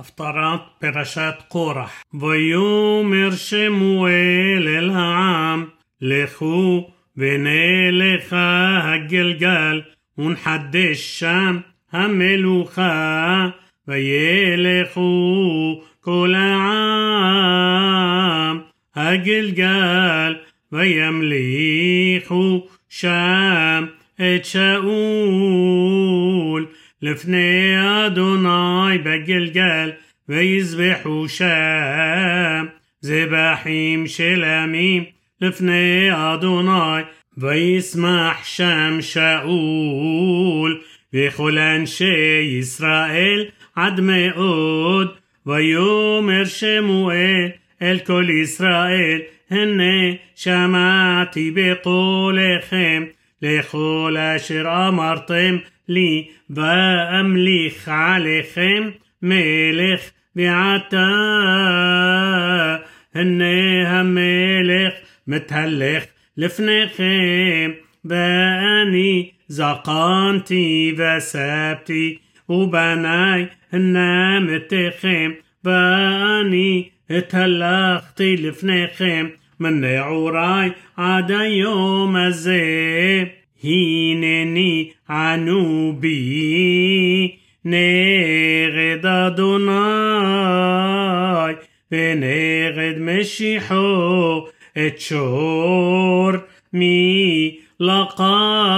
הפטרת פרשת קורח. ויאמר שמואל אל העם, לכו ונלך הגלגל, ונחדש שם המלוכה, וילכו כל העם הגלגל, וימליכו שם את שאול. לפני אדוני בגלגל, ויזבחו שם זבחים שלמים לפני אדוני, וישמח שם שאול וכל אנשי ישראל עד מאוד, ויאמר שמואל אל כל ישראל, הנה שמעתי בקולכם לכל אשר אמרתם לי, ואמליך עליכם מלך ועתה. הנה המלך מתהלך לפניכם, ואני זקנתי וסבתי, ובניי נמתכם, ואני התהלכתי לפניכם, מנעוריי עד היום הזה. הנני ענו בי נגד אדוני ונגד משיחו את שור מי לקחתי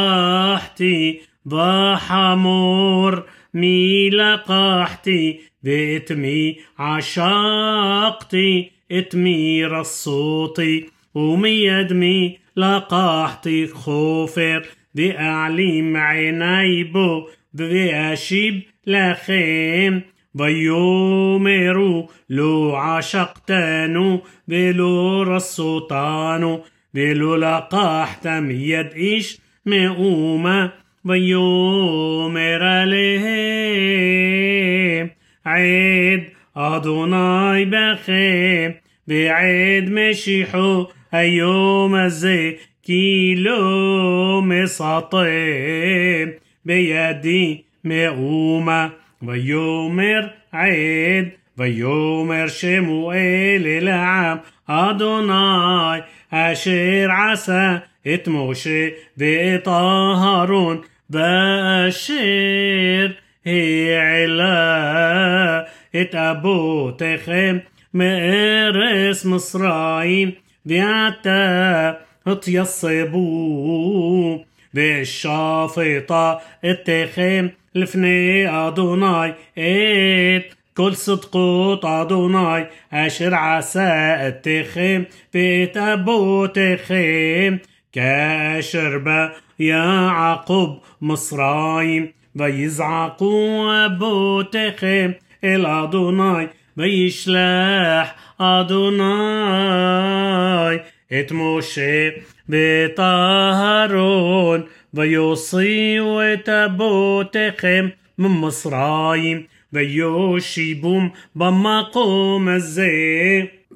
וחמור מי לקחתי ואת מי עשקתי את מי רסותי وميد مي لقحتي خوفر دي أعليم عيني بو دي أشيب לכם. ויאמרו לו עשקתנו ולא רסותנו ולא לקחת מיד איש מאומה ויאמר עליהם עד אדוני בכם ועד משיחו היום הזה כי לא מסתם בידי מאומה ויאמר עד ויאמר שמואל אל העם אדוני אשר עשה את משה ואת אהרון באשר העלה את אבותיכם מארץ מצרים ועתה התייסבו והשפטה אתכם לפני אדוני את כל צדקות אדוני אשר עשה אתכם ואת אבותיכם כאשר בא יעקב מצרים ויזעקו אבותיכם אל אדוני וישלח אדוני את משה ואת אהרון ויוציאו את אבותיכם ממצרים ויושיבום במקום הזה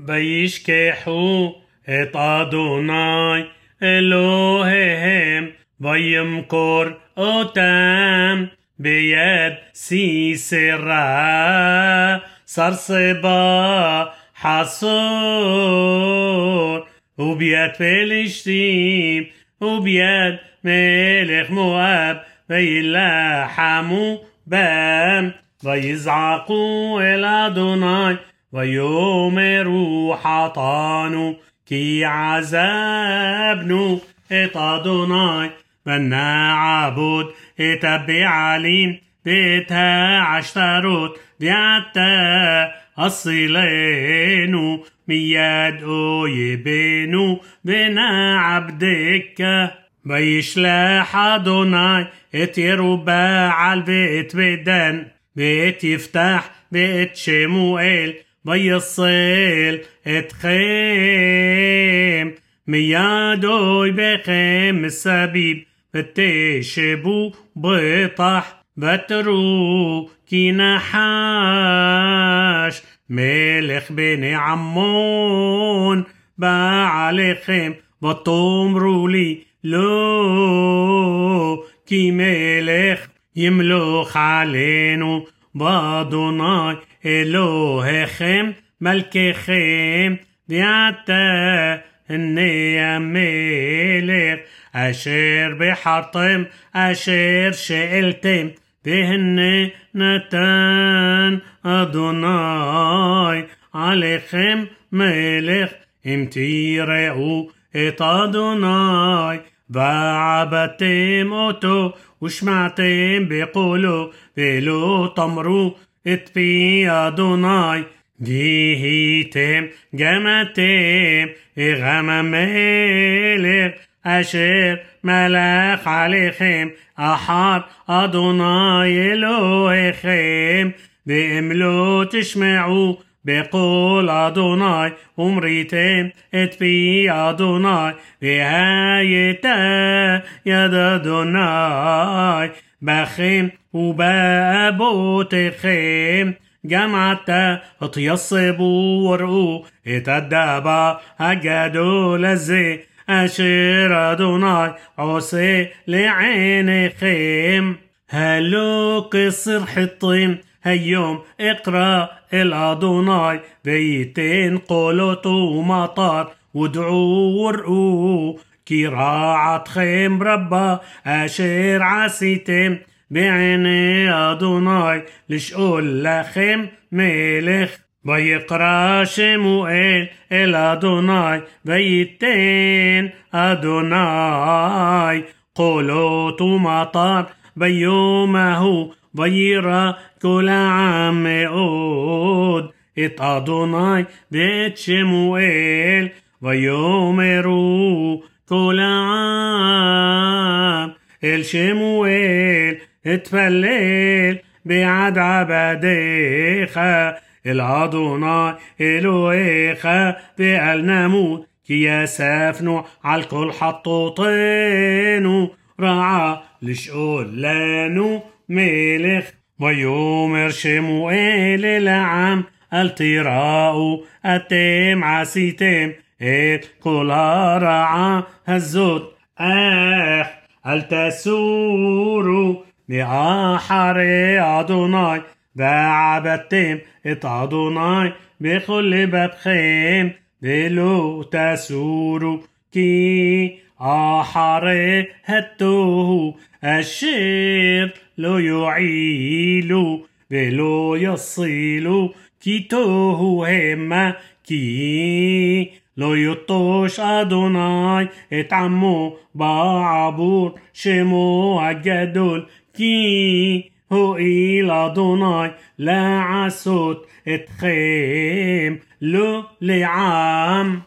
וישכחו את אדוני אלוהיהם וימכור אותם ביד סיסרא סרסבה حصور وبيد فلسطين وبيد ملك مواب ويلحموا بام. ويزعقوا إلى أدوناي ويؤمروا حطانوا كي عذابنوا إت أدوناي ونعبد إت بعليم بيتها عشتروت بيعتا أصلينو مياد أويبينو بنا عبدك. ويشلح أدوناي ات يربعل بيت بدن. بيت يفتح بيت شموئيل ويصيل ات خيم مياد أوي بخيم السبيب فتشبو بطح. بترو كي نحاش ملك بني عمون بقى عليكم وتمروا لي لو كي ملك يملك علينا بادوناي אלוהיכם מלככם ועתה הנה המלך אשר בחרתם אשר שאלתם והנה נתן אדוני עליכם מלך אם תראו את אדוני ועבדתם אותו ושמעתם בקולו ולא תמרו את פי אדוני והייתם גם אתם גם המלך אשר מלך עליכם אחר אדוני אלוהיכם ואם לא תשמעו בקול אדוני ומריתם את פי אדוני והייתה יד אדוני בכם ובאבותיכם גם עתה התייסבו וראו את הדבר הגדול הזה أشير أدوناي عسي لعينيكم هلو قصر حطيم هيوم إقرأ الأدوناي بيتين قولوت ومطار ودعو ورقو كي خيم ربا أشير عسيتم بعيني أدوناي لشقول لخيم ملخ ויקרא שמואל אל אדוני וייתן אדוני קולות ומטר ביום ההוא וירא כל העם מאוד את אדוני ואת שמואל ויאמרו כל העם אל שמואל התפלל בעד עבדיך الأدوناي إلوهيخ بألنامو كي يسافنو عالكل حطوطينو. רעה לשאול לנו מלך ויאמר שמואל אל העם. אל תיראו אתם עשיתם את כל הרעה הזאת. אך אל תסורו מאחרי אדוני ועבדתם את אדוני בכל לבבכם ולא תסורו כי אחרי התוהו אשר לא יועילו ולא יסילו כי תוהו המה כי לא יטוש אדוני את עמו בעבור שמו הגדול כי הואיל אדוני לעשות אתכם לא לעם